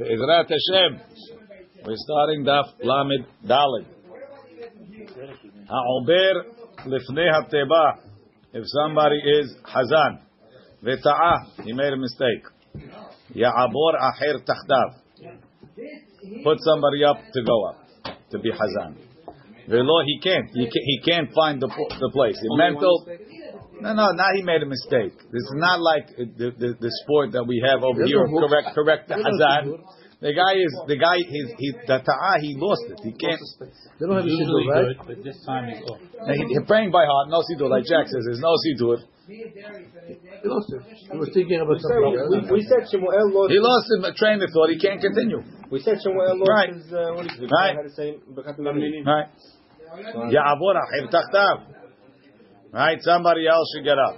Be'ezrat Hashem. We're starting Daf Lamed Daled. Ha'ober lifnei hateba. If somebody is Hazan. Ve'ta'ah. He made a mistake. Ya'abor aher tachdav. Put somebody up to go up. To be Hazan. Velo, he can't. He can't, he can't find the, the place. The mental... No, no, now he made a mistake. This is not like the, the, the sport that we have over here. Correct, correct the Hazan. The guy is the guy. He's he the ta'ah. He lost it. He can't. They don't have Usually siddur, right? good, but this time he's off. He, he's praying by heart. No sidur, like Jack says. There's no sidur. He lost it. He was thinking about something We, else. we said Shemuel lost. He lost him. A train of thought. He can't continue. We said Shemuel lost Right. his. Uh, what is it? Right. Had the same Bekat Lamini. Right. Ya'avor achir tachtav. Right. Somebody else should get up.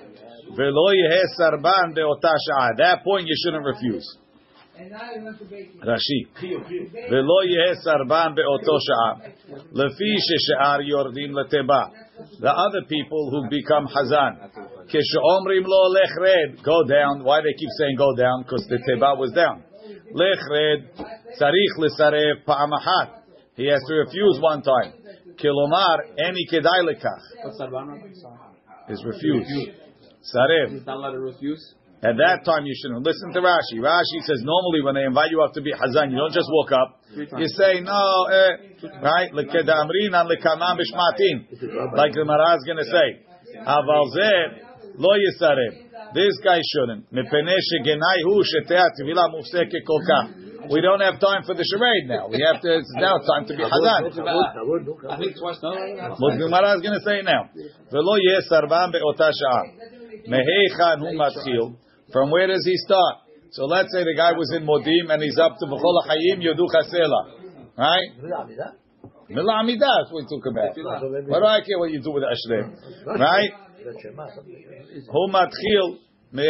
Velo yeheh sarban be'ota. At that point, you shouldn't refuse. Rashi. Velo yeheh sarban be'oto sha'ah. Lefi she'ar yordim leteba. The other people who become hazan. Kishe'omrim lo lech red. Go down. Why they keep saying go down? Because the teba was down. Lech red. Sarich lesarev pa'amahat. He has to refuse one time. Kilomar eni kedai lekach. What's Sarbana? Is refused. Sarev. He's not allowed to refuse. At that time, you shouldn't. Listen to Rashi. Rashi says normally when they invite you up to be Hazan, you don't just walk up. You say, no, eh, right? Lekedamrin and lekamam bishmatin. Like the Maraz is going to say. Aval zeh lo yisarev. This guy shouldn't. Mepene shegenai hu shetea tvila mufseke kol kach. We don't have time for the charade now. We have to, it's now time to be Hazan. I think? What Gemara is going to say now. Velo yeh sarban be'ota sha'ah. Hu matchil. From where does he start? So let's say the guy was in Modim and he's up to B'chol HaChayim Yodu Chasela. Right? Mila Amidah, that's what we talk about. What do I care what you do with Ashrei? Right? hu matchil. He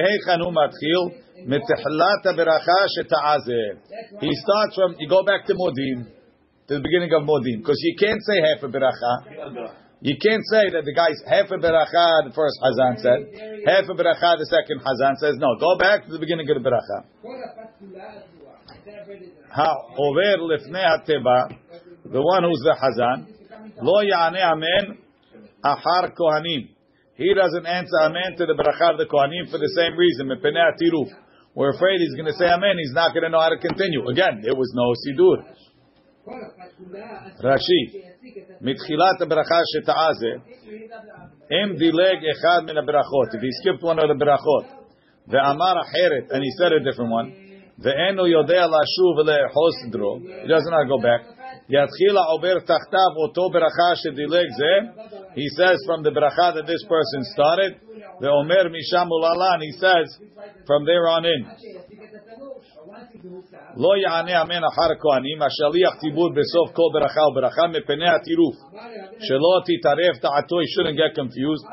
starts from, you go back to Modim, to the beginning of Modim, because you can't say half a beracha. You can't say that the guy's half a beracha, the first Hazan said, half a beracha, the second Hazan says. No, go back to the beginning of the beracha. Ha over lifnei hateba, the one who's the Hazan, lo ya'ane amen ahar kohanim. He doesn't answer amen to the beracha of the kohanim for the same reason. Mepenei atiruf. We're afraid he's going to say amen. He's not going to know how to continue. Again, there was no sidur. Rashi. מתחילת הברכה שתעזה, אם דילג אחד מן הברכות, if he skipped one of the ברכות, ואמר אחרת, and he said a different one, ואינו יודע לשוב ולאחוז סדרו, he doesn't not go back, יתחיל העובר תחתיו אותו ברכה שדילג זה, he says from the bracha that this person started, ואומר משם ולהלן, he says from there on in. לא יענה אמן אחר הכהנים, השליח ציבור בסוף כל ברכה וברכה מפני הטירוף. שלא תתערב דעתו, he shouldn't get confused,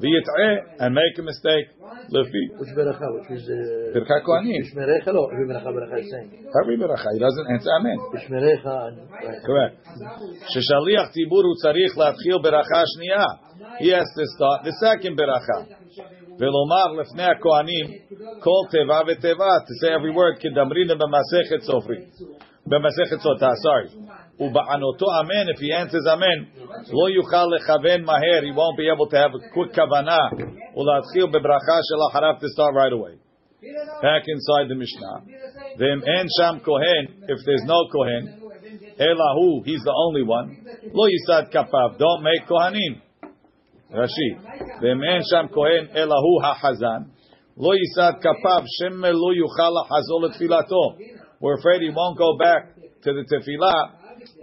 ויטעה and make a mistake. לפי Which beracha? Which is uh, ברכת כהנים. Ishmerecha? No, every beracha beracha is saying. Every ברכה, he doesn't answer amen. Ishmerecha and right. Correct. ששליח ציבור הוא צריך להתחיל ברכה שנייה. he has to start the second beracha. Velomar lefnei kohanim kol teva v'teva to say every word kedamrina b'masechet sofri b'masechet sota. Sorry. Uba'anoto amen. If he answers amen, lo yuchal lechaven maher. He won't be able to have a quick kavana. Ulatchil bebracha shel harav to start right away. Back inside the Mishnah. Then en sham kohen. If there's no kohen, elahu, he's the only one. Lo yisad kapav. Don't make kohanim. רש"י, ואם אין שם כהן אלא הוא החזן, לא ייסד כפיו, שמא לא יוכל לחזור לתפילתו. We're afraid he won't go back to the tefillah,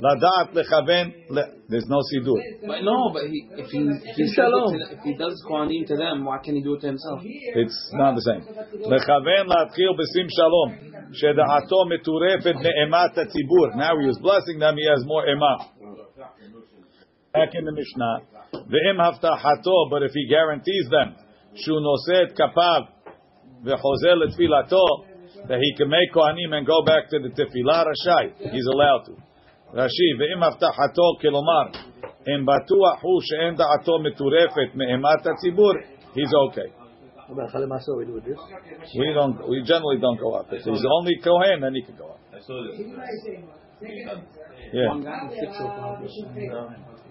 לדעת לכוון, ל- there's no סידור. But no, but he, if he if he, Shalom. does it to- if he does Kohanim to them, why can't he do it to himself? It's not the same. לכוון להתחיל בשים שלום, שדעתו מטורפת מאימת הציבור. Now he was blessing them, he has more אימה. Back in the Mishnah, ואם הבטחתו, but if he guarantees them, שהוא נושא את כפיו וחוזר לתפילתו, that he can make כהנים and go back to the תפילה, רשאי, he's allowed to. רש"י, ואם הבטחתו, כלומר, אם בטוח הוא שאין דעתו מטורפת מאימת הציבור, he's okay. About Chalemasa, we do with this. We don't. We generally don't go up. If he's only Kohen, then he can go up. I saw this. Yeah.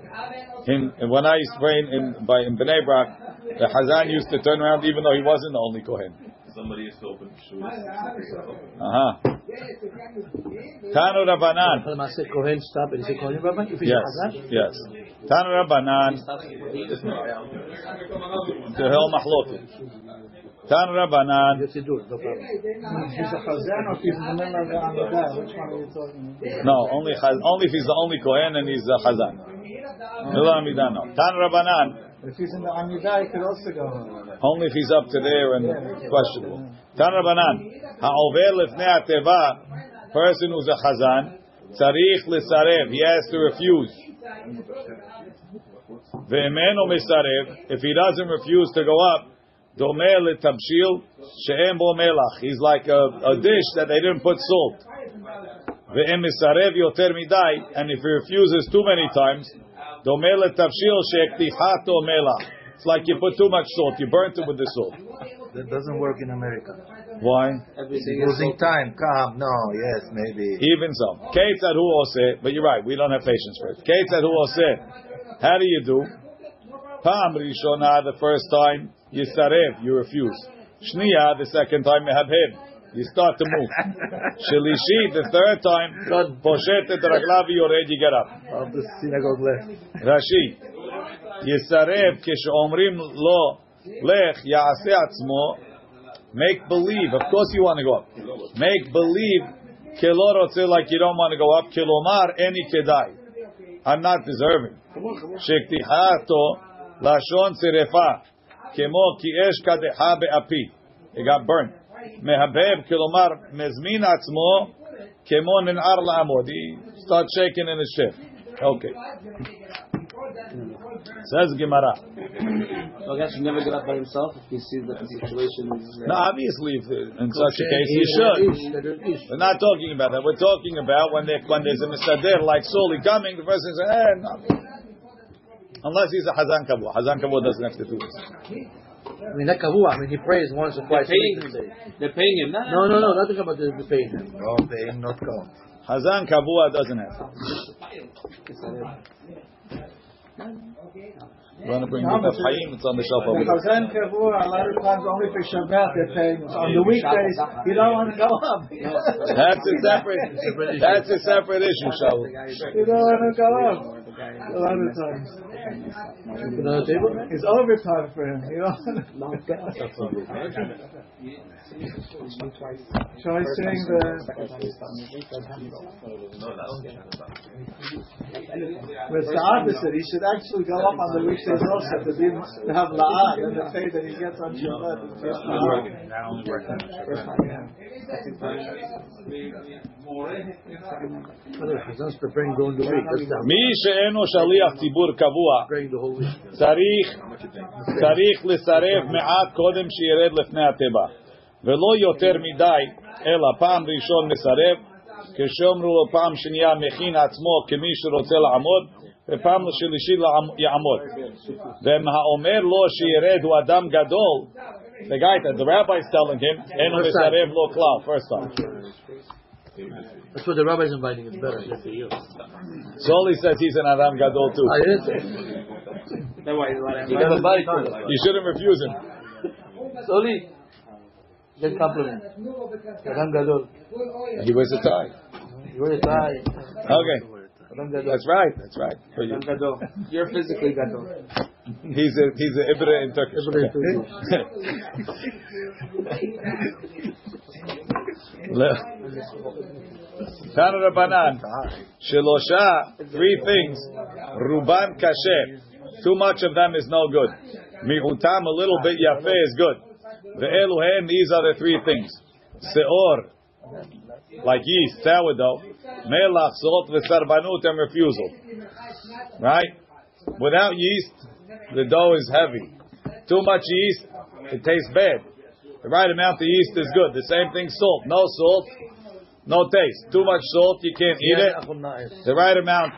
One in In, in when I used to pray in, in by in Bnei Brak, the Hazan used to turn around even though he wasn't the only Kohen. Somebody used to open shoes. Uh huh. Tanu Rabbanan. Chalemasa, Kohen, stop and he say Kohen, Rabbi? If Yes. Yes. Tanu Rabbanan. The Hel Mahloket. Tanu Rabbanan. Yes, he do no problem. He's a chazan or he's in the middle of the Amidah? Which one are you talking about? No, only only if he's the only Kohen and he's a Hazan. Mila Amidah, no. Tanu Rabbanan. If he's in the Amidah, he could also go home. Only if he's up to there and questionable. Tan Rabbanan, ha'over lefnei ateva, person who's a chazan, tzarich l'sarev, he has to refuse. Ve'emeno misarev, if he doesn't refuse to go up, domeh letabshil she'em bo melach. He's like a, a dish that they didn't put salt. Ve'em misarev yoter midai, and if he refuses too many times, domeh letabshil she'ektichato melach. It's like you put too much salt, you burnt it with the salt. That doesn't work in America. Why? Everything is Losing time. Come. No. Yes. Maybe. Even so. Ketzad hu oseh, but you're right, we don't have patience for it. Ketzad hu oseh. How do you do? Pam rishona, the first time, you yisarev, you refuse. Shniya, the second time, mehabheb You start to move. Shalishi, the third time, poshet et raglav yored, you get up. Of the synagogue left. Rashi, יסרב כשאומרים לו לך יעשה עצמו make believe of course you want to go up make believe כלא רוצה like you don't want to go up כלומר איני כדאי I'm not deserving שכתיחתו לשון שרפה כמו כי אש קדחה באפי it got Mehabeb, kilomar, mezmin atzmo, kemon in ar la'amod. He shaking in his shift. Okay. Says Gemara. So I guess he never get up by himself if he sees that the situation is. Uh, no, obviously, if, uh, in such a case, he should. We're not talking about that. We're talking about when, they, when there's a misadir like solely coming, the person says, eh, no. Unless he's a Hazan Kabwa. Hazan Kabwa doesn't have to do this. I mean, not kavua. I mean, he prays once or They're twice. a paying week. him. They're paying him. No, no, no. Nothing about the, the paying him. No paying, not count. Hazan Kavua doesn't have to. You want to bring the Chaim? It's on the shelf over there. chazan kavua, a lot of times only for Shabbat they're paying. On the weekdays, you don't want to go up. That's a separate. That's a separate issue, Shaul. You don't want to go up. A lot of times. Put on the table. It's overtime for him. You know. So he's saying the well, it's the opposite. He should actually go up on the weekdays also to be to have la'ah and the pay that he gets on Shabbat. It's. First time, yeah. Hazan's preparing during the week. שאינו שליח ציבור קבוע. צריך, צריך לסרב מעט קודם שירד לפני התיבה. ולא יותר מדי, אלא פעם ראשון מסרב, כשאומרו לו פעם שנייה מכין עצמו כמי שרוצה לעמוד, ופעם שלישי לעמ- יעמוד. והאומר לו שירד הוא אדם גדול, the guy that the rabbi is telling him, אינו מסרב לו כלל, first time. That's what the rabbi's inviting. It's better than for you. So he says he's an Adam Gadol too. Ah, I didn't say. That's why he's You got a body to You shouldn't refuse him. Slowly. Get compliment. Adam Gadol. He wears a tie. You wear a tie. Okay. Adam Gadol. That's right. That's right. For you. Adam Gadol. You're physically Gadol. He's a he's a Ibra in Turkish. Tana Shelosha, three things. Ruban kasher. Too much of them is no good. Mihutam, a little bit yafe is good. Ve'eluhen, these are the three things. Seor, like yeast, sourdough. Melach, salt, v'sarbanut, and refusal. Right? Without yeast, the dough is heavy. Too much yeast, it tastes bad. The right amount of yeast is good. The same thing, salt. No salt, no taste. Too much salt, you can't eat it. The right amount.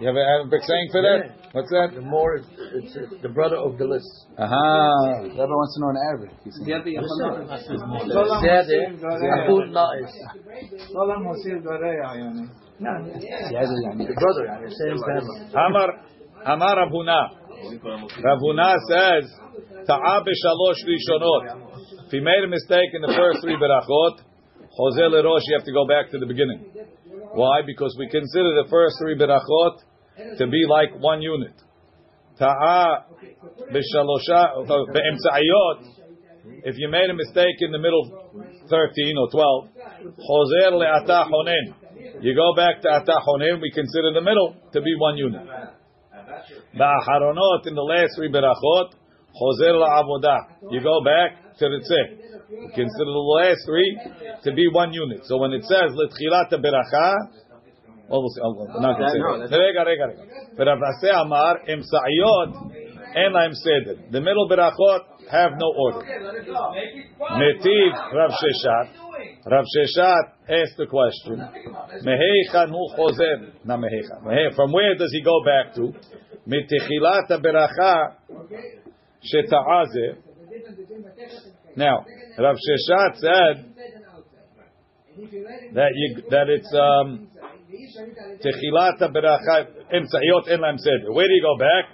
You have a, have a saying for that? What's that? The more, it's, it's, the brother of the list. Aha. Uh-huh. Everyone wants to know an Arabic. Amar, Amar Rav Huna. Rabuna says, Ta'a b'shalosh rishonot. If he made a mistake in the first three berachot, Jose Lerosh, you have to go back to the beginning. Why? Because we consider the first three berachot to be like one unit. Ta'a b'shalosha, uh, be'emtza'ayot. If you made a mistake in the middle 13 or 12, Joser le'ata honen. You go back to ata honen, we consider the middle to be one unit. Ba'aharonot, in the last three berachot, Joser la'avodah. You go back to the tzeh. We consider the last three to be one unit. So when it says, well, we'll. I'm not going to say that. Rega, rega, rega. But Rav Asi Amar, im sa'iyot, en la'im seder. The middle berachot have no order. Metiv Rav Sheshat. Rav Sheshat asked the question, Meheicha nu chozer. Not Meheicha. From where does he go back to? Mitichilat beracha sheta'azeh. Now, Rav Sheshat said that you, that it's um, Techilat beracha emtzayot en lahem seder. Where do you go back?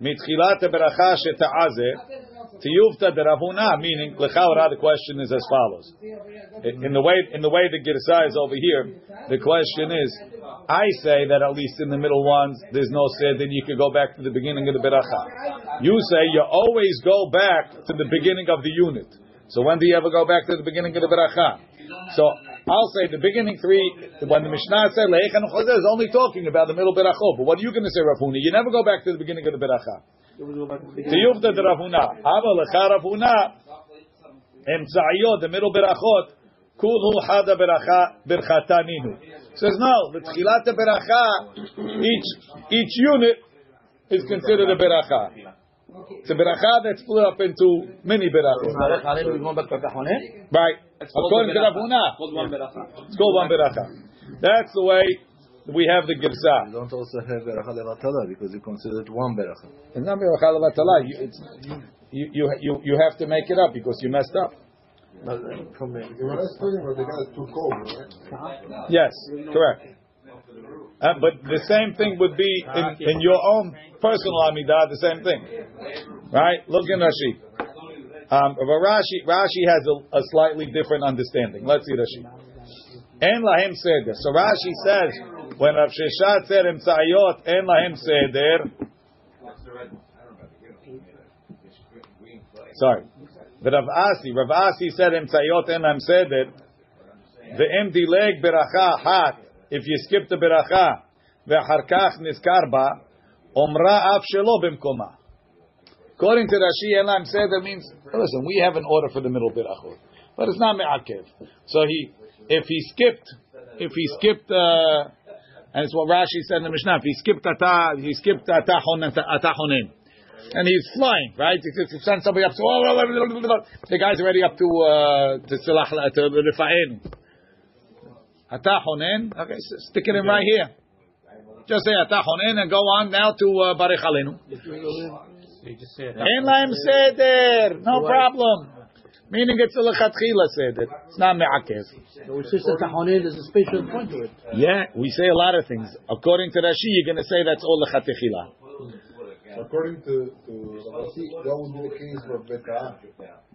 Mitchilat beracha sheta'azeh tiyuvta deravuna. Meaning, lechaora. The question is as follows. In in the way in the way the girsa is over here, the question is. I say that at least in the middle ones, there's no said, then you could go back to the beginning of the beracha. You say you always go back to the beginning of the unit. So when do you ever go back to the beginning of the beracha? So I'll say the beginning three, when the Mishnah said Leichan Chozeh is only talking about the middle berachot. But what are you going to say, Rav Huna? You never go back to the beginning of the beracha. Tiyuvta de Rav Huna. Ava lecha Rav Huna. Emtzayot, the middle berachot. Kulhu hada beracha berchataninu. Says no, the tchilat beracha, each each unit is considered a beracha. It's a beracha that's split up into many berachot. Alenu, we go back to Tahonet. Right. According to Rav Huna, Called one beracha. it's called one beracha. That's the way we have the You don't also have beracha levatala because you consider it one beracha. It's not beracha levatala. You, it's, you, you, you, you have to make it up because you messed up. Yes, correct. Uh, but the same thing would be in, in your own personal amidah, the same thing. Right? Look in Rashi. Um, Rashi, Rashi has a, a slightly different understanding. Let's see Rashi. En lahem seder. So Rashi says, when Rav Sheshat said emtzayot, en lahem seder. Sorry. But Rav Asi, Rav Asi said emtzayot en lahem seder. The empty leg beracha hat. If you skip the beracha, ve'achar kach nizkar ba, omra af shelo b'mkoma. According to Rashi, Elam said that means listen, we have an order for the middle berachot, but it's not me'akev. So he, if he skipped, if he skipped, uh, and it's what Rashi said in the Mishnah. If he skipped ata, he skipped ata honen, and he's flying, right? If you send somebody up to, the guy's already up to uh, to Silah to Rifa'en. Ata honen, okay, s- stick it in right here. Just say ata honen and go on now to uh, Barich Alenu. Ein lahem seder, no problem. Meaning it's a lechatchila seder. It's not me'akev. So we say that Tahonet is a special point to it. Yeah, we say a lot of things. According to Rashi, you're going to say that's all lechatchila. According to, to Rasi, that would be the case for Beta'ah.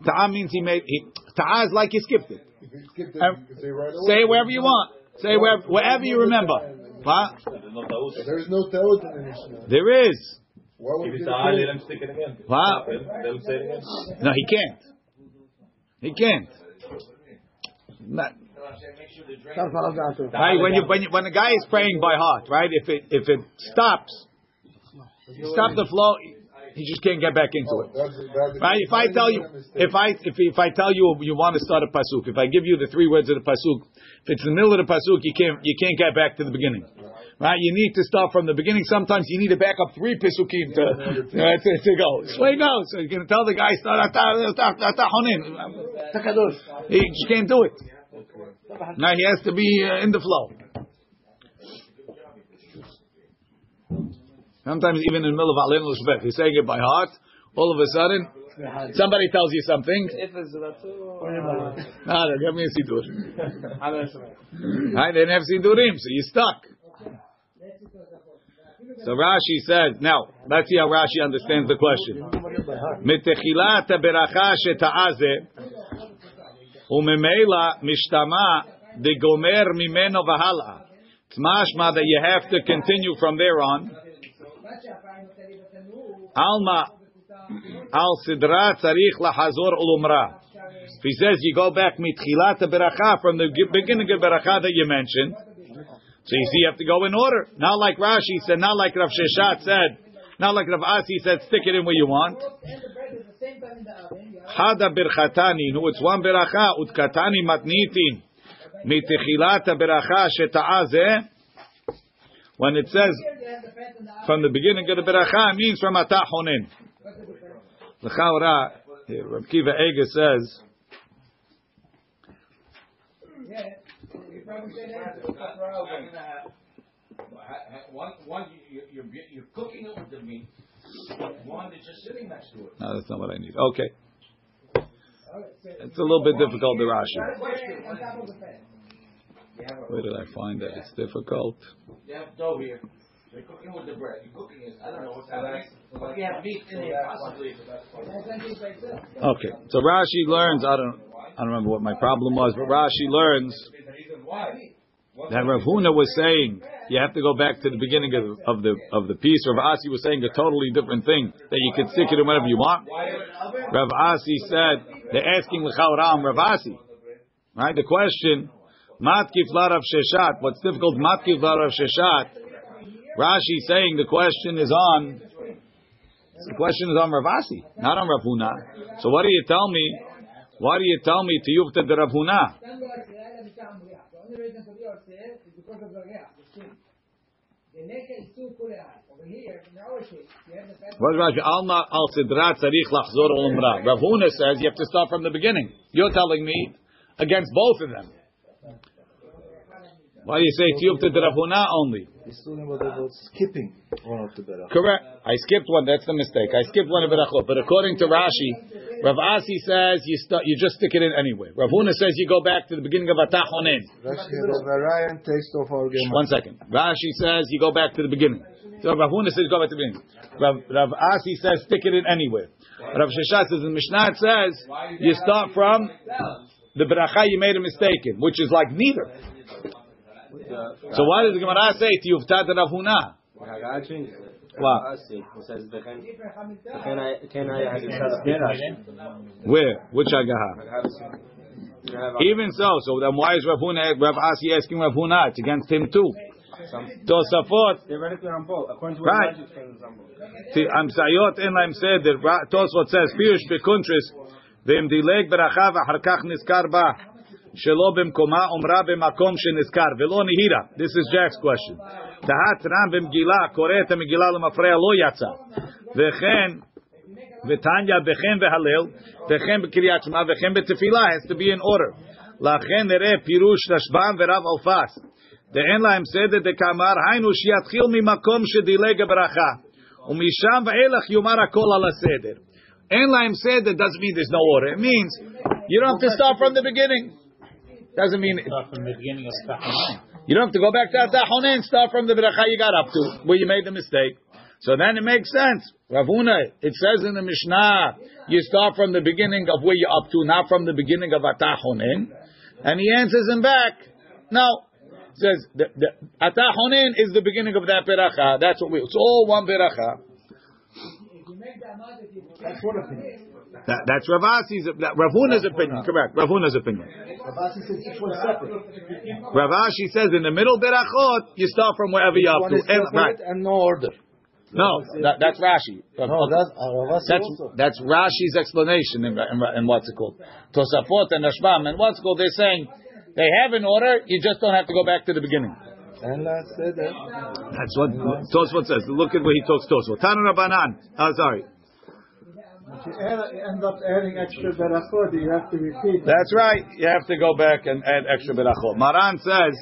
Ta'a means he made, he, ta'a is like he skipped it. If you skipped it, uh, you can say right away. Say wherever you want. Say it wherever, wherever you remember. What? There's no Ta'ut in the Mishnah. There is. Why would If it's a let him stick it again. What? Let him say it again. No, he can't. He can't. Not, That's what I'm down to. right? When you when you, when a guy is praying by heart, right? If it if it stops, stop the flow, he just can't get back into it. That's, that's Right? If I tell you, if I if if I tell you you want to start a pasuk, if I give you the three words of the pasuk, if it's in the middle of the pasuk, you can't you can't get back to the beginning. Right? You need to start from the beginning. Sometimes you need to back up three pasukim to uh, to, to go. So he goes. So you're going to tell the guy. He just can't do it. Now he has to be uh, in the flow. Sometimes even in the middle of Alin L'Shvech, he's saying it by heart. All of a sudden, somebody tells you something. If it's about two. Nada, give me a sidur. Right, they didn't have sidurim, so you're stuck. So Rashi says, now, let's see how Rashi understands the question. מתחילת הברכה שתעזה, וממילא משתמע דגומר ממנו והלאה. It's mashma that you have to continue from there on. Alma al sidra tzarich lahazor ulumra. He says you go back mitchilat beracha from the beginning of beracha that you mentioned, so you see you have to go in order. Not like Rashi said, not like Rav Sheshat said, not like Rav Asi said, stick it in where you want. Hada birchatani, no, it's one beracha, utkatani matnitin, mitchilat beracha sheta'azeh. When it says from the beginning of the beracha, means from atah honin. L'chaora, Reb Akiva Eiger says, One, one you, you're, you're cooking it with the meat. One that's just sitting next to it. no, that's not what I need. Okay. It's a little bit difficult, the Rashi. Where did I find that? It's difficult. You have dough here. You're cooking with the bread. You're cooking it. I don't know what's happening. But you have meat in here, possibly. Okay. So Rashi learns, I don't, I don't remember what my problem was, but Rashi learns that Rav Huna was saying you have to go back to the beginning of, of the of the piece. Rav Asi was saying a totally different thing that you could stick it in whenever you want. Rav Asi said they're asking l'chauram Rav Asi, right? The question, matkif la Rav Sheshat. What's difficult? Matkif la Rav Sheshat. Rashi saying the question is on. The question is on Rav Asi, not on Rav Huna. So what do you tell me? Why do you tell me to yufta de Rav Huna? What Rashi? Alma al sidra tzarich lachzor ulumra. Rav Huna says you have to start from the beginning. You're telling me against both of them. Why do you say tiyubta de Rav Huna only? He's talking about, about skipping one of the berachot. Correct. I skipped one. That's the mistake. I skipped one of the berachot. But according to Rashi, Rav Asi says you start, you just stick it in anyway. Rav Huna says you go back to the beginning of Atachonin. Rashi has a variant taste of our game. One second. Rashi says you go back to the beginning. So Rav Huna says go back to the beginning. Rav, Rav Asi says stick it in anywhere. Rav Sheshat says in Mishnah it says you start from the beracha you made a mistake in, which is like neither. So why does the Gemara say tiyuvtat Rav Huna? What? Where? Which agaha? Even so, so then why is Rav Huna, Rav Asi asking Rav Huna? It's against him too. To Right. what Rashi explains, it's on both. See, Amsayot in Laim said that Ra- Tosfot says, Pirush bekuntris, v'im dileg beracha v'harkach niskar ba, shelo b'mkoma umra b'makom sheniskar, v'lo nihira. This is Jack's question. Tahat ram b'mgila, koreh et המגילה למפרע לא יצא. וכן, ותניא וכן והלל, וכן בקריאת שמע, וכן בתפילה, has to be in order. לכן נראה פירוש רשב"ם ורב אלפס. דאין להם סדר דקאמר, היינו שיתחיל ממקום שדילג הברכה. ומשם ואילך יאמר הכל על הסדר. אין להם סדר doesn't mean there's no order. It means you don't have to start from the beginning. Doesn't mean Start from the beginning of Tachanan. you don't have to go back to Atahonen, start from the bracha you got up to, where you made the mistake. So then it makes sense. Rav Huna, it says in the Mishnah, you start from the beginning of where you're up to, not from the beginning of Atahonen. And he answers him back, no. It says, the, the, Atahonen is the beginning of that beracha. That's what we, it's all one beracha. That's one opinion. That, that's Rav Asi's, that, Rav Huna's opinion, correct. Rav Huna's opinion. Rav Asi says each one's separate. Ravashi says in the middle berachot, you start from wherever you're up to. And, right. and no order. No, that, that's Rashi. No, that's uh, That's that's Rashi's explanation in, in, in what's it called Tosafot and Rashbam and what's it called. They're saying they have an order. You just don't have to go back to the beginning. And last said that. That's what Tosfot says. Look at what he talks Tosfot. Tanu Rabbanan. Oh, sorry. If you end up adding extra berachot, you have to repeat. That's right. You have to go back and add extra berachot. Maran says.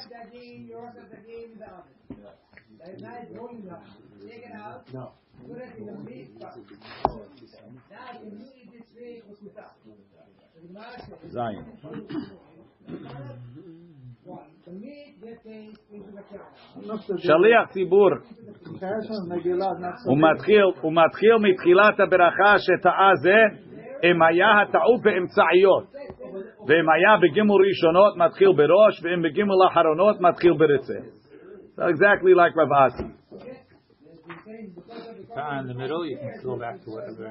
Zion. Shaliach Tibur Comparison of Megillah is not so הוא מתחיל, הוא מתחיל מתחילת הברכה שטעה זה, אם היה הטעות באמצעיות. ואם היה בגימול ראשונות מתחיל בראש, ואם בגימול אחרונות מתחיל ברצה. So exactly like Rav Asi. in the middle, you can go back to whatever.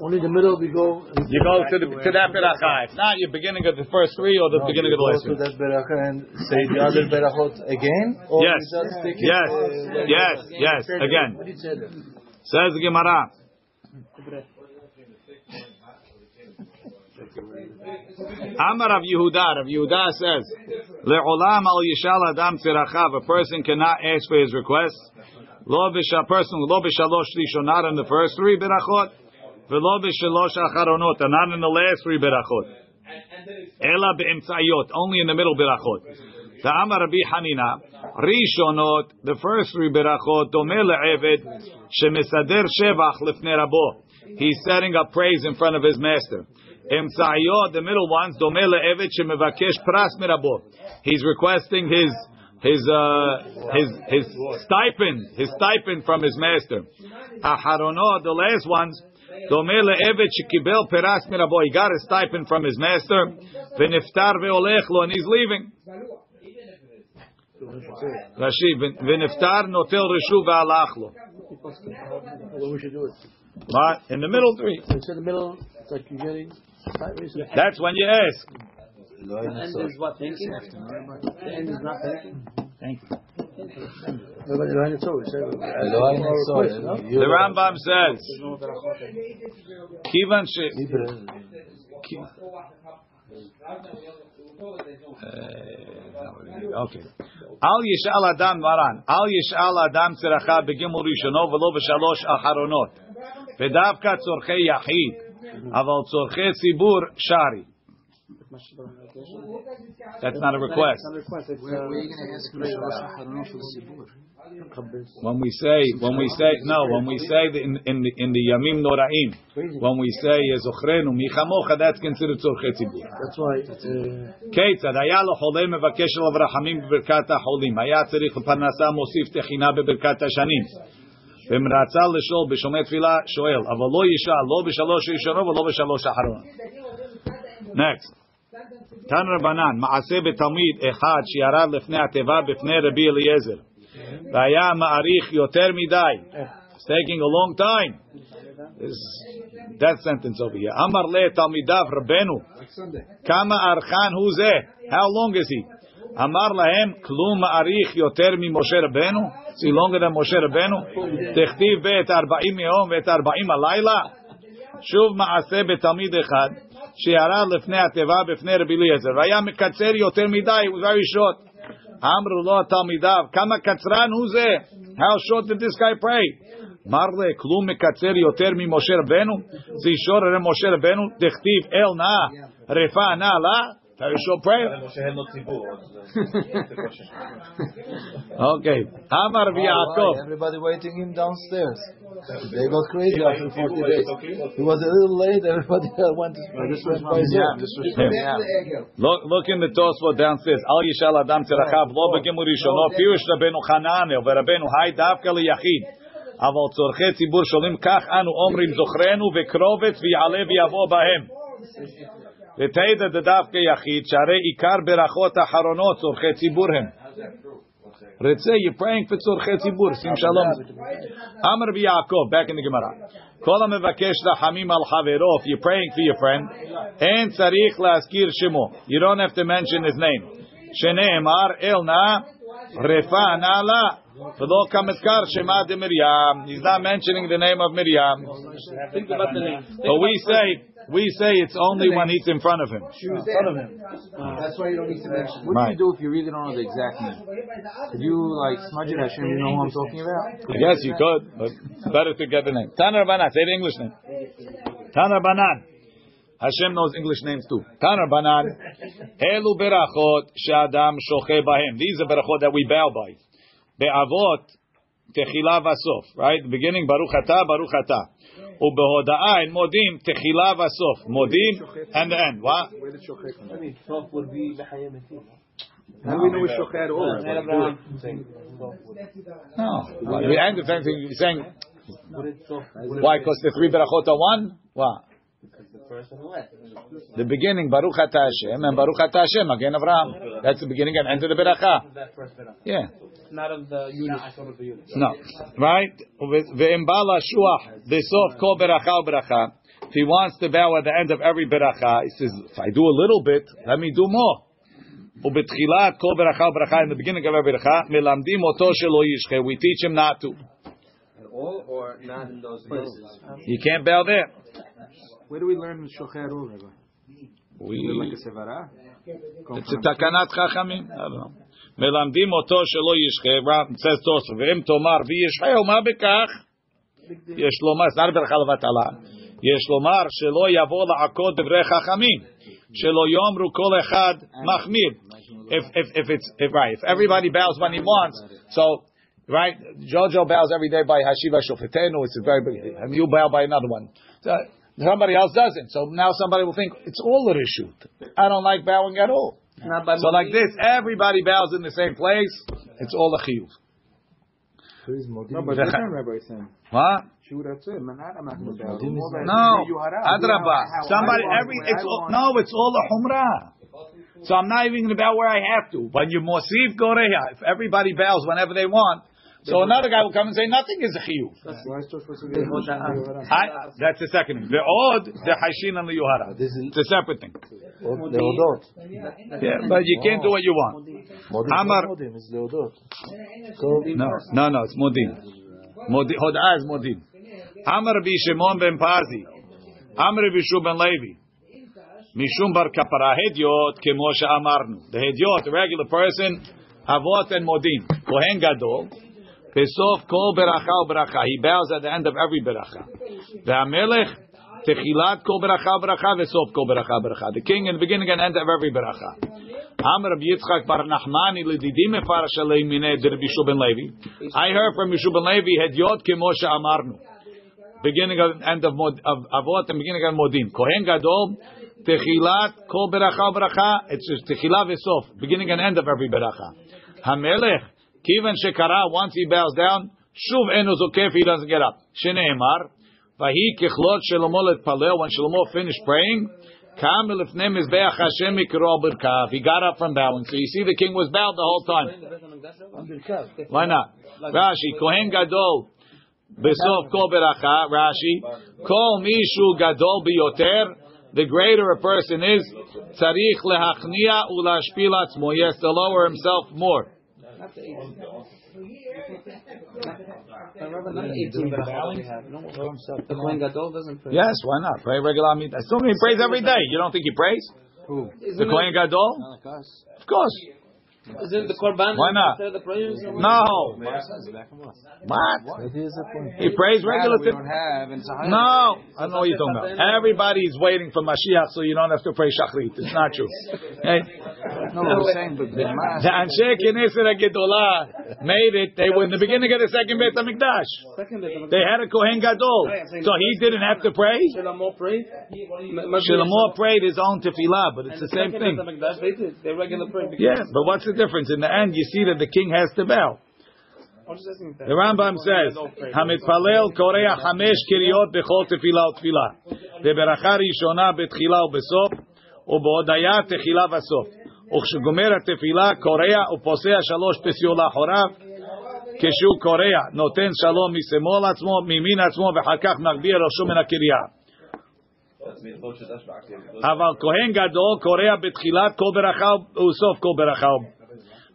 Only the middle we go. You go to, the, to that beracha. If not, you're beginning of the first three or the No, beginning of the go last to three. that beracha and say the other berachot again? Or Yes. you it, Yes. uh, Yes. Yes. Again. Say? Says the Gemara. Amar Rav Yehuda. Rav Yehuda says, "Le'olam al yishal adam tzirachav." A person cannot ask for his request. Lo b'sha person lo b'shalosh rishonat in the first three berachot, v'lo b'shalosh acharonot, not in the last three berachot. Ela be'emtzayot, only in the middle berachot. The Amar Rabbi Hanina, Rishonot, the first three berachot, domeh le'eved, shemisader shevach lifnei rabo. He's setting up praise in front of his master. Emtzayot, the middle ones, domeh le'eved, shemevakesh pras mirabo. He's requesting his his uh, his his stipend, his stipend from his master. Aharonot, the last ones, domeh le'eved shekibel peras mirabo. He got a stipend from his master. V'niftar ve'olech lo, and he's leaving. Rashi, v'niftar notel reshu ve'alachlo. What we should do it. In the middle three. It's in the middle. It's like you're getting. That's when you ask. The end is what thinking. The end is not thinking. Thank you. The Rambam says, uh, okay. Al yishal adam maran. Al yishal adam tzeracha begimul rishono velo v'shalosh acharonot. V'davka tzorchei yachid. Aval shari. That's not a request. Where, where are you going to ask for the Shalosh Aharonot for the Sibur? When we say, when we say, no, when we say the, in, in the in the Yamim Noraim, when we say Zochrenu Michamocha, that's considered tzorchei tzibur. That's why. Uh, כיצד היה לו חולה מבקש עליו רחמים בברכת החולים, היה צריך לפרנסה מוסיף תחינה בברכת השנים. ואם רצה לשאול בשומע תפילה, שואל, אבל לא ישאל, לא בשלוש ראשונו ולא בשלוש האחרון. Next. תן רבנן, מעשה בתלמיד אחד שירד לפני התיבה בפני רבי אליעזר, והיה מעריך יותר מדי. It's taking a long time. This, that sentence over here. אמר לתלמידיו רבנו, כמה ארכן הוא זה? How long is he? אמר להם, כלום מעריך יותר ממשה רבנו? Is he longer than משה רבנו? תכתיב ואת ארבעים יום ואת ארבעים הלילה? שוב מעשה בתלמיד אחד, שירד לפני התיבה בפני רבי אליעזר, והיה מקצר יותר מדי, הוא very short. אמרו לו תלמידיו, כמה קצרן הוא זה? How short did this guy pray? אמר לי, כלום מקצר יותר ממשה רבנו? זה שור הרי משה רבנו, דכתיב אל נא, רפא נא לה? Very short prayer. Okay. אמר רבי יעקב, Everybody waiting him downstairs. They got crazy after 40 days. He was a little late. Everybody went to this was by Look, look in the Tosfot downstairs. Al yishal adam tzerachav lo begimur rishono pirush rabenu Hananel ורבנו היי דווקא ליחיד. אבל צורכי ציבור שואלים כך אנו אומרים זוכרנו וקרובת ויעלה ויבוא בהם. ותדע דווקא יחיד שהרי עיקר ברכות אחרונות צורכי ציבור הם. רצה, you're praying for צורכי ציבור, שים שלום. אמר רבי יעקב, back in the Gemara. כל המבקש רחמים על חברו, if you're praying for your friend, אין צריך להזכיר שמו. You don't have to mention his name. שנאמר, אל נא, רפא נא לה. ולא כמזכר שמה דמרים. He's not mentioning the name of Miriam. Think about the name. But we say, we say it's only when he's in front of him. in front of him. Uh, that's why you don't need to mention. What Right. do you do if you really don't know the exact name? Could you like smudge it Hashem? You know who I'm talking about? I guess you could, but it's better to get the name. Tanner Rabbanah, say the English name. Tanar Banan. Hashem knows English names too. Tanar Banan. Elu berachot she'adam shoche bahem. These are berachot that we bow by. Be'avot techila vasof. Right? Beginning Baruch Ata, Baruch Ata. Ubehoda'a in Modim techila vasof. Modim and the end. What? Where did Shochet come from? Sof would be Bechayemetim. How do we know it's Shochet at all? No. The end of anything you're saying. Why? Because the three berachot are one? What? The beginning, Baruch Ata Hashem, and Baruch Ata Hashem, again Avraham. That's the beginning and end of the beracha. Yeah Not of the unit. No. Right? Ve'imbala shuach, besof kol beracha beracha. If he wants to bow at the end of every beracha, he says, if I do a little bit, let me do more. ובתחילת כל ברכה וברכה, in the beginning of every ברכה, מלמדים אותו שלא ישחה, we teach him not to. At all or not in those places? You can't bow there. Where do we learn Shochet at all, Rabbi? We, Is it like a Sevara? it's a תקנת חכמים. I don't know. מלמדים אותו שלא ישחה, Ram- it says תוספות, ואם תאמר וישחהו, מה בכך? יש לומר, זה not ברכה לבטלה. יש לומר שלא יבוא לעקוד דברי חכמים, שלא יאמרו כל אחד מחמיר. If, if, if it's, if, right, if everybody bows when he wants, so, right, Jojo bows every day by Hashiva Shofetenu, it's a very big, and you bow by another one. So, somebody else doesn't, so now somebody will think, it's all a reshut. I don't like bowing at all. Not by So like this, everybody bows in the same place, it's all a chiyuv. No, but that's not Rabbi saying. What? Shoot, that's it. Man, I'm not going to bow. No, Adraba. Somebody, every, it's all, no, it's all a humrah. So I'm not even going to bow where I have to. When you mosif goreha, if everybody bows whenever they want, so another guy will come and say nothing is a chiyuv. Why is it supposed to be I, that's the second thing. The odd, the hashin and the yuhara. This is It's a separate thing. Leodot. Yeah, but you can't do what you want. Amar- Modim is Leodot. So No, no, no, it's modim. Modim, hod'ah is modim. Amar Rabbi Shimon ben Pazi. Amar Rabbi ben Levi. Mishum bar kapara hedyot kemo she'amarnu. The hedyot, the regular person, avot and modim. Kohen gadol. Besof kol beracha beracha. He bows at the end of every beracha. Ve'amelech techilat kol beracha beracha vesof kol beracha beracha. The king in the beginning and end of every beracha. Amr Rabbi Yitzchak bar Nachmani l'didim mefarsh alei minei de Rabbi Shua ben Levi. I heard from Yeshua ben Levi hedyot kemo she'amarnu. Beginning of end of, mod, of avot and beginning of modim. Kohen gadol techilat kol beracha beracha. It's just techilah vesof. Beginning and end of every beracha. Hamelech kivan shekara. Once he bows down, shuv enu zokef. He doesn't get up. Shneimar. Vahi kichlot Shlomo letpalel. When Shlomo finished praying, kam lefnei mizbeach Hashem berkav. He got up from bowing. So you see, the king was bowed the whole time. Why not? Rashi, Kohen Gadol, Besof Kol Beracha, Rashi, Kol Mishu Gadol Biyoter, the greater a person is, Lehachnia Ulashpil Atzmo, he has to lower himself more. The Kohen Gadol doesn't pray. Yes, why not? Pray regular Amidah. So he prays every day. You don't think he prays? Who? The Kohen Gadol? us. Of course. Isn't the Korban Why not? instead of the prayers? No. What? It is a point. He prays regular. we don't have. No, I don't know what you're talking about. Everybody's waiting for Mashiach, so you don't have to pray Shachrit. It's not true. Okay? No, I'm saying, but the The Anshe Knesset HaGedolah made it. They were in the beginning of the second Beit HaMikdash. Second bit. They had a Kohen Gadol, so he didn't have to pray. Shlomo prayed. Shlomo prayed his own tefillah, but it's the same thing. They regular pray. Yeah, but what's the difference? In the end, you see that the king has to bow. The Rambam says, "Hamitpalel korea hamesh kiryot bechol tefillah utfilah. Beberacha rishona betchila ubesof, ובהודיה תחילה וסוף. וכשגומר התפילה קורע ופוסע שלוש פסיעות לאחוריו, כשהוא קורע נותן שלום משמאל עצמו, מימין עצמו, ואחר כך מגביה ראשו מן הקריה. אבל כהן גדול קורע בתחילת כל ברכה וסוף כל ברכה.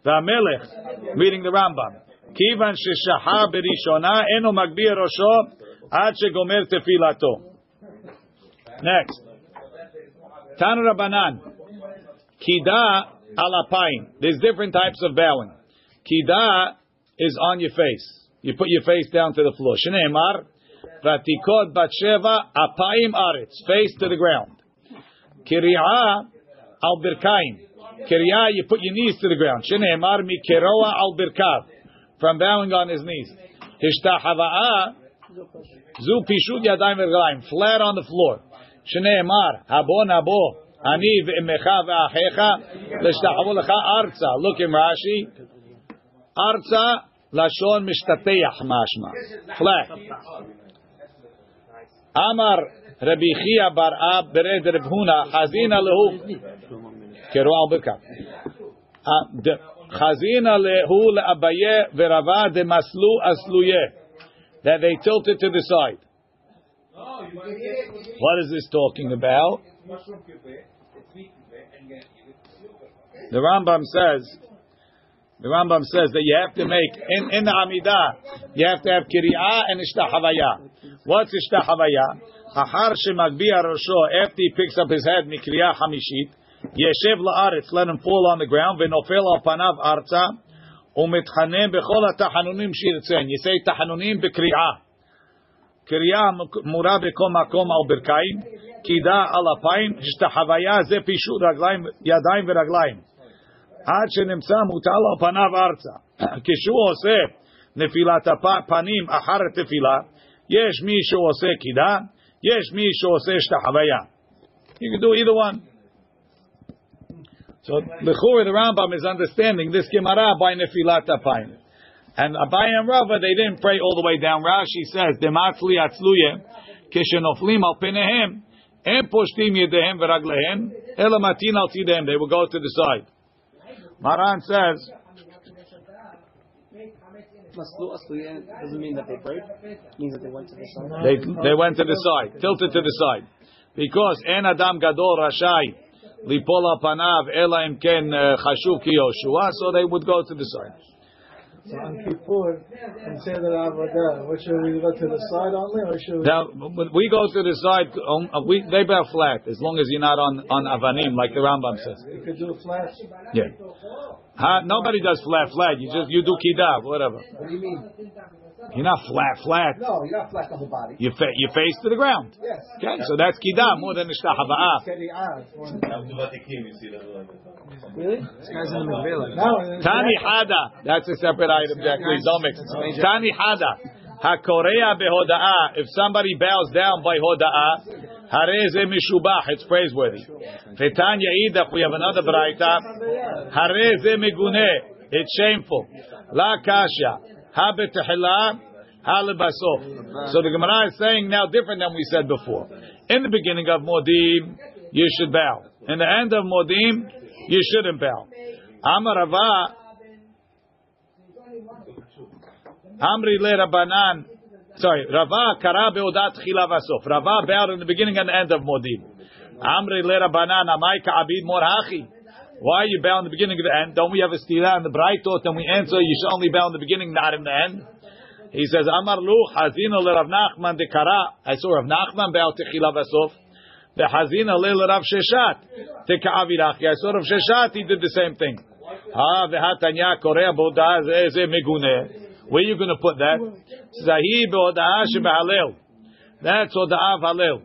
Vamelech, meaning the Rambam. Kivan sheshaha berishona eno magbir rosho ad shegomer tefilato. Next. Tanu Rabbanan. Kida alapain. There's different types of bowing. Kida is on your face. You put your face down to the floor. Shneimar. Ratikot batsheva apaim aretz. Face to the ground. Kiri'ah al birkaim. Kiri'ah, you put your knees to the ground. Shene'emar mi keroa al birkav, from bowing on his knees. Hishtahava'a, zu pishud yadayim v'rglayim, flat on the floor. Shene'emar, habo nabo, ani v'emecha v'achecha, l'shtahavu lecha arza. Look in Rashi. Arza, lashon mishtateach mashma. Flat. Amar Rabbi Chia bar Ab bered Reb Huna Chazina lehu kero al beka. Chazina lehu leAbaye v'Rava de maslu asluye that they tilted to the side. What is this talking about? The Rambam says. The Rambam says that you have to make in in the Amidah you have to have kiri'ah and ishtahavaya. What's ishtahavaya? Ahar shemagbiya rosho after he picks up his head mikriya hamishit yeshev la'aretz let him fall on the ground v'nofel al panav arza umitchanem bechol hatahanunim shirtzen. You say tahanunim b'kri'ah. קריאה מורה בכל מקום על ברכיים, קידה על אפיים, השתחוויה זה פישוט רגליים, ידיים ורגליים. עד שנמצא מוטל על פניו ארצה. כשהוא עושה נפילת הפנים אחר התפילה, יש מי שעושה קידה, יש מי שעושה השתחוויה. You can do either one. So, Bechor, the Rambam is understanding this Gemara by Nefilat Apayim. And Abaye and Rava, they didn't pray all the way down. Rashi says, "Dematzli atzluye kishenoflim al penehem em poshtim yedehem v'raglehem elamatin al tidehem." They will go to the side. Maran says, doesn't mean that they prayed. It means that they went to the side. they they went to the side, tilted to the side, because en adam gadol rashai lipol al panav ela im ken chashuv ki Yoshua, so they would go to the side. So on Kippur, and say that Avodah, what should we go to the side only, or should we? Now, we go to the side. um, We they bow flat as long as you're not on on avanim, like the Rambam says. You could do a flash. Yeah. Huh? Nobody does flat, flat. You just you do kidav, whatever. What do you mean? You're not flat, flat. No, you're not flat on the body. You fa- you face to the ground. Yes. Okay, so that's kidav more than ishtahava'ah. Keri'ah. Really? This guy's in the Mikveh. Now, Tani hada. That's a separate item, Jack. Please don't mix. it. Tani hada. Hakorea behoda'ah. If somebody bows down by hoda'ah, hareze mishubach. It's praiseworthy. Vetanya idach. We have another braita. Hareze meguneh. It's shameful. La kasha. So the Gemara is saying now different than we said before. In the beginning of Modim, you should bow. In the end of Modim, you shouldn't bow. Amarava. Amri le Rabbanan. Sorry, Rava kara beodat chila vasof. Rava bowed in the beginning and the end of Modim. Amri le Rabbanan. Amai ka'abid morhachi. Why are you in the beginning of the end? Don't we have a stila in the thought? And we answer, you should only bow in the beginning, not in the end. He says, Amar lu hazina le Rav Nachman de kara. I saw Rav Nachman bow techila vasof. The hazina le Rav Sheshet te ka'avirach. I saw Rav Sheshet. He did the same thing. Ha v'hatanya korea boda ze meguneh. Where are you going to put that? Zahi be'oda'ah shebehalel. That's hoda'ah halel.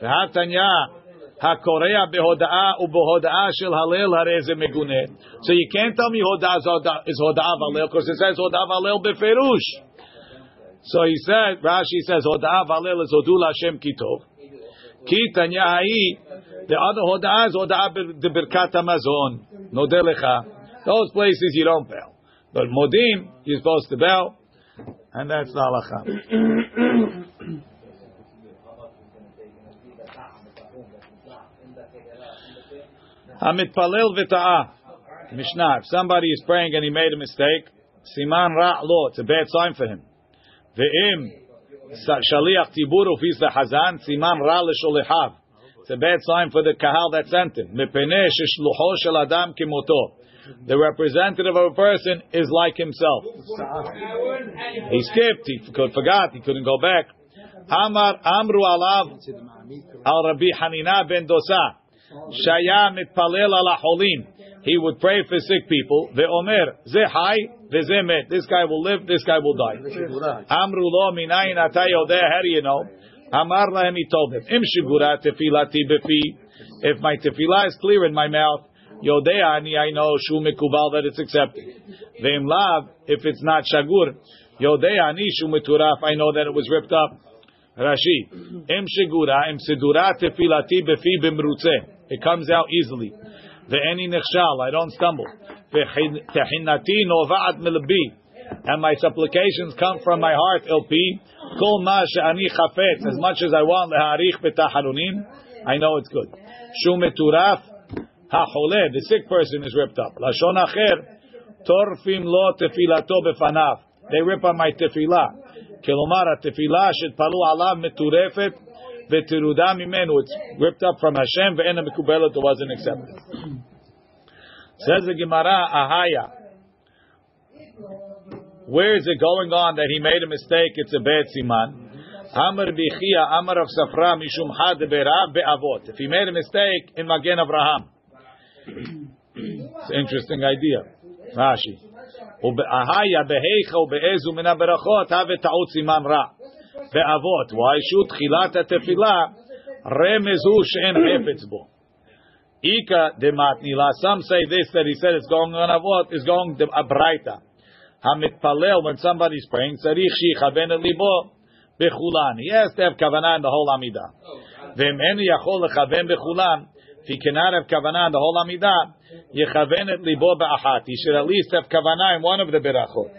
V'hatanya hakorea behoda'ah ubehoda'ah shel halel harei ze meguneh. So you can't tell me hoda'ah is hoda'ah halel because it says hoda'ah halel beferush. So he said, Rashi says hoda'ah halel is hodul Hashem kitov. Ki tanya ha'i. The other hoda'ah is hoda'ah de birkat hamazon. Nodelecha. Those places you don't bow. But modim, you're supposed to bow, and that's the halacha. Hamitpalel v'ta'ah. Mishnah. If somebody is praying and he made a mistake, siman ra' lo. It's a bad sign for him. Ve'im shaliach tibur ufis lehazan, siman ra' lesholechav. It's a bad sign for the kahal that sent him. Mepeneh sheshlucho shel adam kimoto. The representative of a person is like himself. He skipped. He forgot. He couldn't go back. Amar Amru Alav Al Rabbi Hanina ben Dosa. Shaya mitpalel ala holim. He would pray for sick people. The Omer Zehai Vizemet. This guy will live. This guy will die. Amru lo minayin atayodeh. How do you know? Amar lahem. He told him. Im shigura tefilati befi. If my tefillah is clear in my mouth, yodeh ani. I know shu mikubal that it's accepted. Ve'im lav. If it's not shagur, yodeh ani shu mituraf. I know that it was ripped up. Rashi. Im shigura. Im sidura tefilati befi bimrutze. It comes out easily. Ve'eni nechshal, I don't stumble. Ve'tehinati novat milbi, and my supplications come from my heart, LP. Kol ma she'ani chafetz, as much as I want leharich betaharunim, I know it's good. Shumeturaf ha'choleh, the sick person is ripped up. Lashon acher, torfim lo tefilato befanav. They rip on my tefillah. Kelomara tefillah she'tpalu alav meturefet ותירודה ממנו. It's ripped up from Hashem ואין המקובלת, it wasn't accepted. Says the Gemara, Ahaya. Where is it going on that he made a mistake? It's a bad siman. Amar bichia, Amar of Safra, Mishum had be'avot. If he made a mistake in Magen Abraham. It's an interesting idea. Rashi. Ahaya beheicha be'ezu min berachot have ta'ut siman ra. Be'avot. Why? Shu tchilat ha'tefillah remezu she'en hefetz bo. Ika dematnila. Some say this that he said it's going on avot is going to abraita. Hamitpalel when somebody's praying tzarich shichaben libo bechulan. He has to have kavanah in the whole amidah. V'em en yachol lechaven bechulan. If he cannot have kavanah in the whole be'achat. He should at least have kavanah in one of the berachot.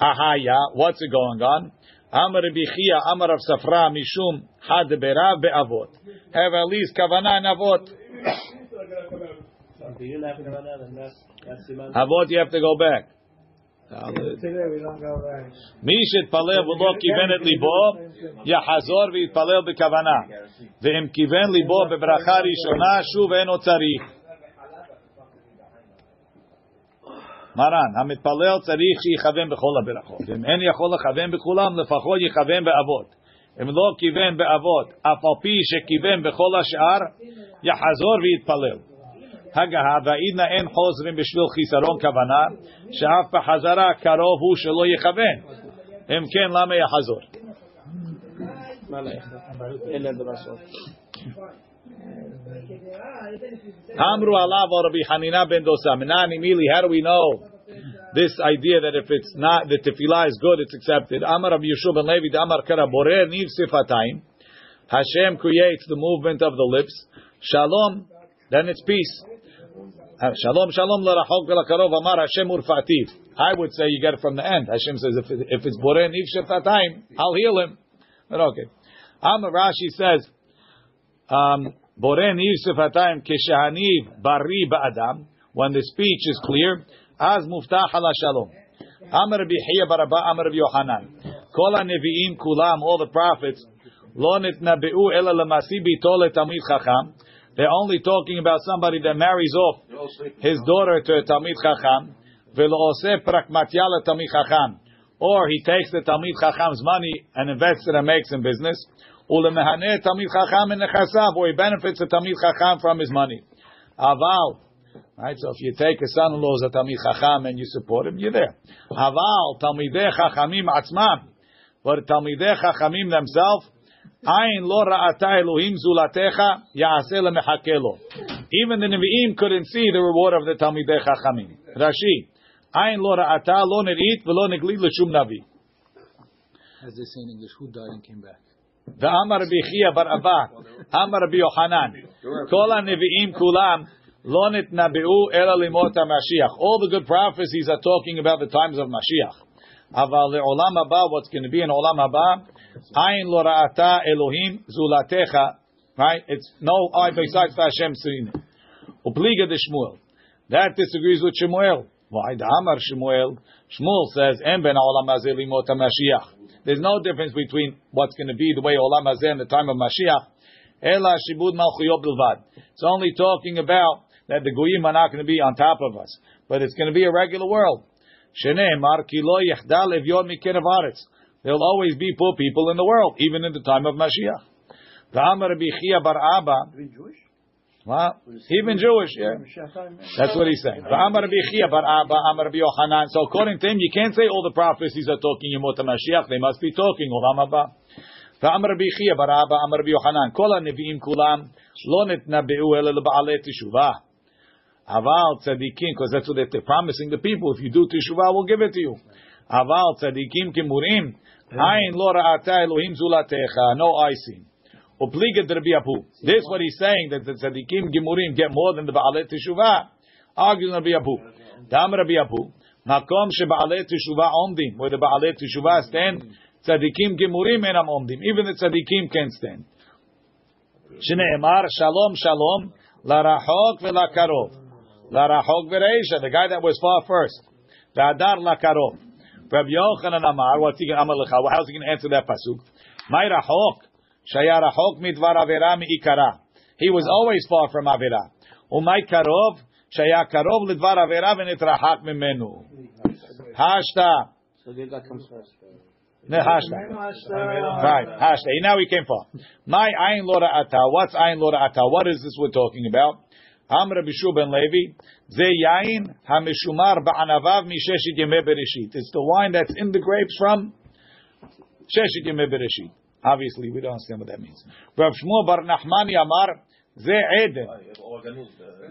Ahaya, what's going on? Amar bichia, Amar of Safra, Mishum, had berav be'avot. Have at least kavanah in avot. Avot, you have to go back. Today we don't go back. מי שהתפלל ולא כיוון את ליבו, יחזור ויתפלל בכוונה. ואם כיוון ליבו בברכה ראשונה, שוב אינו צריך. מרן, המתפלל צריך שיכוון בכל הברכות. אם אין יכול לכוון בכולם, לפחות יכוון באבות. אם לא כיוון באבות, אף על פי שכיוון בכל השאר, יחזור ויתפלל. הגהה והעידנא אין חוזרים בשביל חיסרון כוונה, שאף בחזרה קרוב הוא שלא יכוון. אם כן, למה יחזור? Amru alav Rabbi Hanina ben Dosa. Menani mili. How do we know this idea that if it's not the tefillah is good, it's accepted? Amar Rabbi Yeshua ben Levi. Amar Kara Borer Niv Sifatayim. Hashem creates the movement of the lips. Shalom. Then it's peace. Uh, shalom, shalom, larachok velakarov. Amar Hashem urfati. I would say you get it from the end. Hashem says if, it, if it's borer niv Sifatayim, I'll heal him. But okay. Amar Rashi says. Um, Boren Yusuf Hatayim Bari Ba'adam. When the speech is clear, Az Muftah Ala Shalom. Amr Bihiya Baraba Amr Yohanan. Kola Nevi'im Kulam, all the prophets. Lonit Nitnabeu Ela Lamasi Bitole Tamid Chacham. They're only talking about somebody that marries off his daughter to a Tamid Chacham. Velo'oseh Prakmatya Tamid Chacham. Or he takes the Tamid Chacham's money and invests it and makes him business. Ulemehane Tamid Chacham and Nechasav, he benefits a Tamid Chacham from his money. Aval. Right, so if you take a son-in-law as a Chacham and you support him, you're there. Aval Tamidei Chachamim Atzmam. But Talmidei Chachamim themselves, Ain lo ra'ata Elohim zulatecha ya'aseh lemechakelo. Even the Nevi'im couldn't see the reward of the Talmidei Chachamim. Rashi, Ain lo ra'ata lo nir'it v'lo negli l'shum navi. As they say in English, who died and came back? The Amar Bichia bar Abba, Amar Rabbi Yochanan, Kol HaNevi'im kulam, Lo nitnabeu ela. All the good prophecies are talking about the times of Mashiach. Aval le'olam haba, what's going to be in olam haba? Ayin lo ra'ata Elohim zulatecha. Right? It's no eye besides for Hashem seeing it. Upliga. That disagrees with Shmuel. Why? The Amar Shmuel. Shmuel says, "En ben olam hazeh limot Mashiach." There's no difference between what's going to be the way olam hazeh in the time of Mashiach. Ela shibud malchuyot bilvad. It's only talking about that the goyim are not going to be on top of us, but it's going to be a regular world. Shene'emar ki lo evyon mikerev. There'll always be poor people in the world, even in the time of Mashiach. V'amar Rabbi Chia bar Abba. What? Even Jewish, yeah. That's what he's saying. V'amar Rabbi Chia uh, bar Amar Rabbi So according to him, you can't say all the prophecies are talking Yemot Mashiach. They must be talking Olam Haba. V'amar Rabbi Chia bar Abba, Amar Rabbi Yochanan. Kol ha-nevi'im kulam lo nitnabeu ela leba'alei teshuvah. Aval tzadikim, because that's what they're promising the people. If you do teshuvah, we'll give it to you. Aval tzadikim kimurim. Ain lo ra'ata Elohim zulatecha. No eye seen. Upliga Rabbi Abu. This is what he's saying that the tzaddikim gimurim get more than the baalet teshuvah. Argues Rabbi Abu. Dam Rabbi Abu. Makom shebaalet teshuvah omdim. Where the baalet teshuvah stand, tzaddikim gimurim enam omdim. Even the tzaddikim can't stand. Shneemar shalom shalom la rachok vela karov. La rachok vereisha. The guy that was far first. Ve'adar la karov. Rabbi Yochanan Amar. What's he going to How's he going to answer that pasuk? My rachok. Shaya rachok midvar avera miikara. He was always far from avera. Umay karov. Shaya karov lidvar avera v'nitrahak mimenu. Hashta. So the guy comes first. Ne hashta. Right. Hashta. Now he came far. My ayin lora ata. What's ayin lora ata? What is this we're talking about? Am Rabbi Shua ben Levi. Ze yain hamishumar ba'anavav misheshit yemei bereshit. It's the wine that's in the grapes from Sheshit yemei bereshit. Obviously, we don't understand what that means. Rav Shmuel Bar Nachmani Amar, Ze Eden.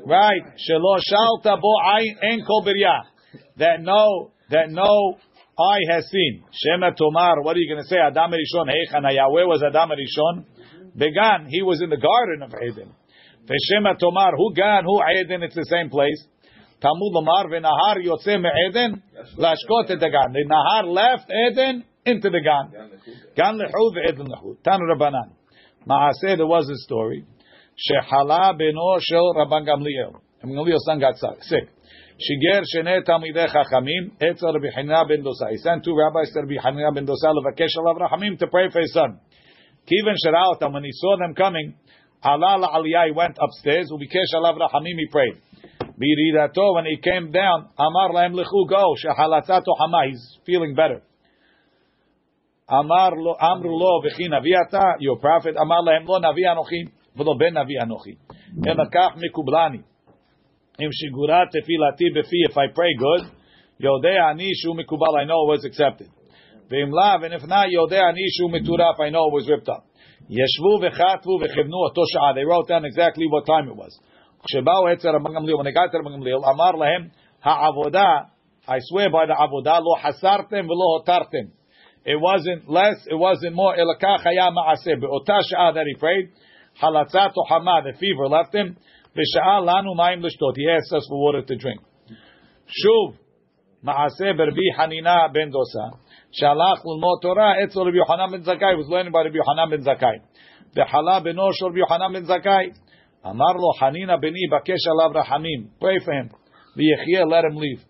Right. Shelo shalta bo en kol. That no, that no eye has seen. Shema Tomar, what are you going to say? Adam Rishon, Heichana, Yahweh was Adam Rishon. Began, he was in the garden of Eden. Veshema Tomar, who gan, who Eden, it's the same place. Talmud Lomar, v'nahar yotze me'eden, lashkot et Gan. The Nahar left Eden, into the Gan. Gan lechud ve'edin lechud. Tan Rabbanan. Maaseh, there was a story. Shehala beno shel Rabban Gamliel. Rabban Gamliel's son got sick. Shiger shene tamidei chachamim etzel Rabbi Hanina ben Dosa. He sent two rabbis to Rabbi Hanina ben Dosa levakesh alav rachamim to pray for his son. Kiven shara otam, when he saw them coming, Allah la'aliyah, he went upstairs, ubikesh alav rachamim, he prayed. Biridato, when he came down, amar lahem lechu go, shehalatzato hama, he's feeling better. Amar lo, amru lo, v'chi navi ata, your prophet, amar lahem lo navi anochi, v'lo ben navi anochi. Emakach mikublani. Im shigurat tefilati befi, if I pray good, yodei ani shu mikubal, I know it was accepted. V'im lav, and if not, yodei ani shu mituraf, I know it was ripped up. Yeshvu v'chatvu v'chivnu oto sha'ah. They wrote down exactly what time it was. כשבאו אצל רבן גמליאל, when they got to רבן גמליאל, אמר להם, העבודה, I swear by the עבודה, לא חסרתם ולא הותרתם. It wasn't less, it wasn't more, אלא כך היה מעשה. באותה שעה that he prayed, חלצת או חמה, the fever left him, ושאל לנו מים לשתות. He asked us for water to drink. שוב, מעשה ברבי חנינה בן דוסה, שהלך ללמוד תורה אצל רבי יוחנן בן זכאי, was learning by רבי יוחנן בן זכאי. וחלה בנו של רבי יוחנן בן זכאי. אמר לו חנינא בני בקש עליו רחמים, pray for him, ויחיה, let him leave.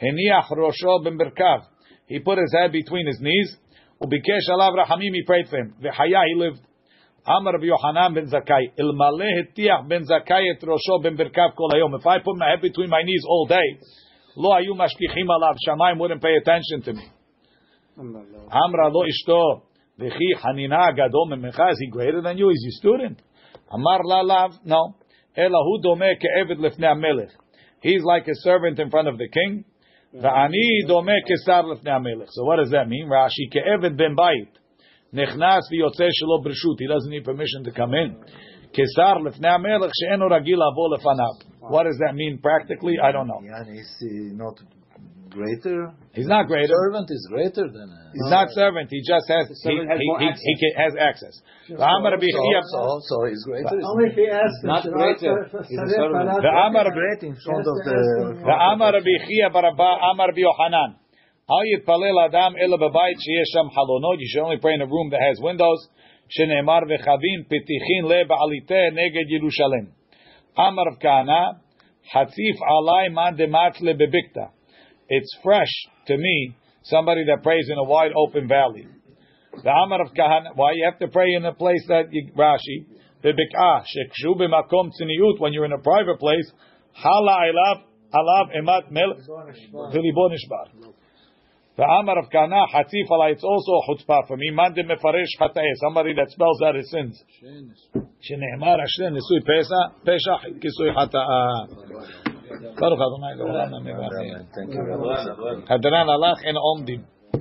הניח ראשו במרכב, He put his head between his knees. Ubikesh alav rachamim, he prayed for him. V'haya, he lived. Amar of Yohanan ben Zakkai, Ilmaleh tiach ben Zakkai et rosho ben berkav kol hayom. If I put my head between my knees all day, lo ayu mashkichim alav, Shamayim wouldn't pay attention to me. Amra lo ishto, v'chi hanina gadol memecha, is he greater than you? Is he student? Amar la lav, no. Elahu domeh ke'eved lefnei amelech. He's like a servant in front of the king. ואני דומה כשר לפני המלך. So what does that mean? רש"י, כעבד בן בית. נכנס ויוצא שלא ברשות. He doesn't need permission to come in. כשר לפני המלך שאינו רגיל לבוא לפניו. What does that mean practically? I don't know. greater? He's not greater. Servant is greater than. A, he's not servant. He just has he, he, he, has access. So, so, so, so he's greater. Only he asks. Not greater. The Amar great in front of the. The Amar Bichia Baraba Amar Biohanan. Al yitpalel adam ela b'bayit sheyesh halonot. You should only pray in a room that has windows. Sheneemar v'chavin pitichin le ba'alite neged Yerushalim. Amar of Kana. Hatzif alai man dematle bebikta. It's fresh to me, somebody that prays in a wide open valley. The Amar of Kahana, why you have to pray in a place that you, Rashi, when you're in a private place, hala ilav alav emat mel v'libo. The Amar of Kana hatifalah. It's also a chutzpah for me. Mande mefarish chatae. Somebody that spells out his sins. Nisui pesa kisui. Baruch Adonai Thank you. Hadaran Alach and Omdim.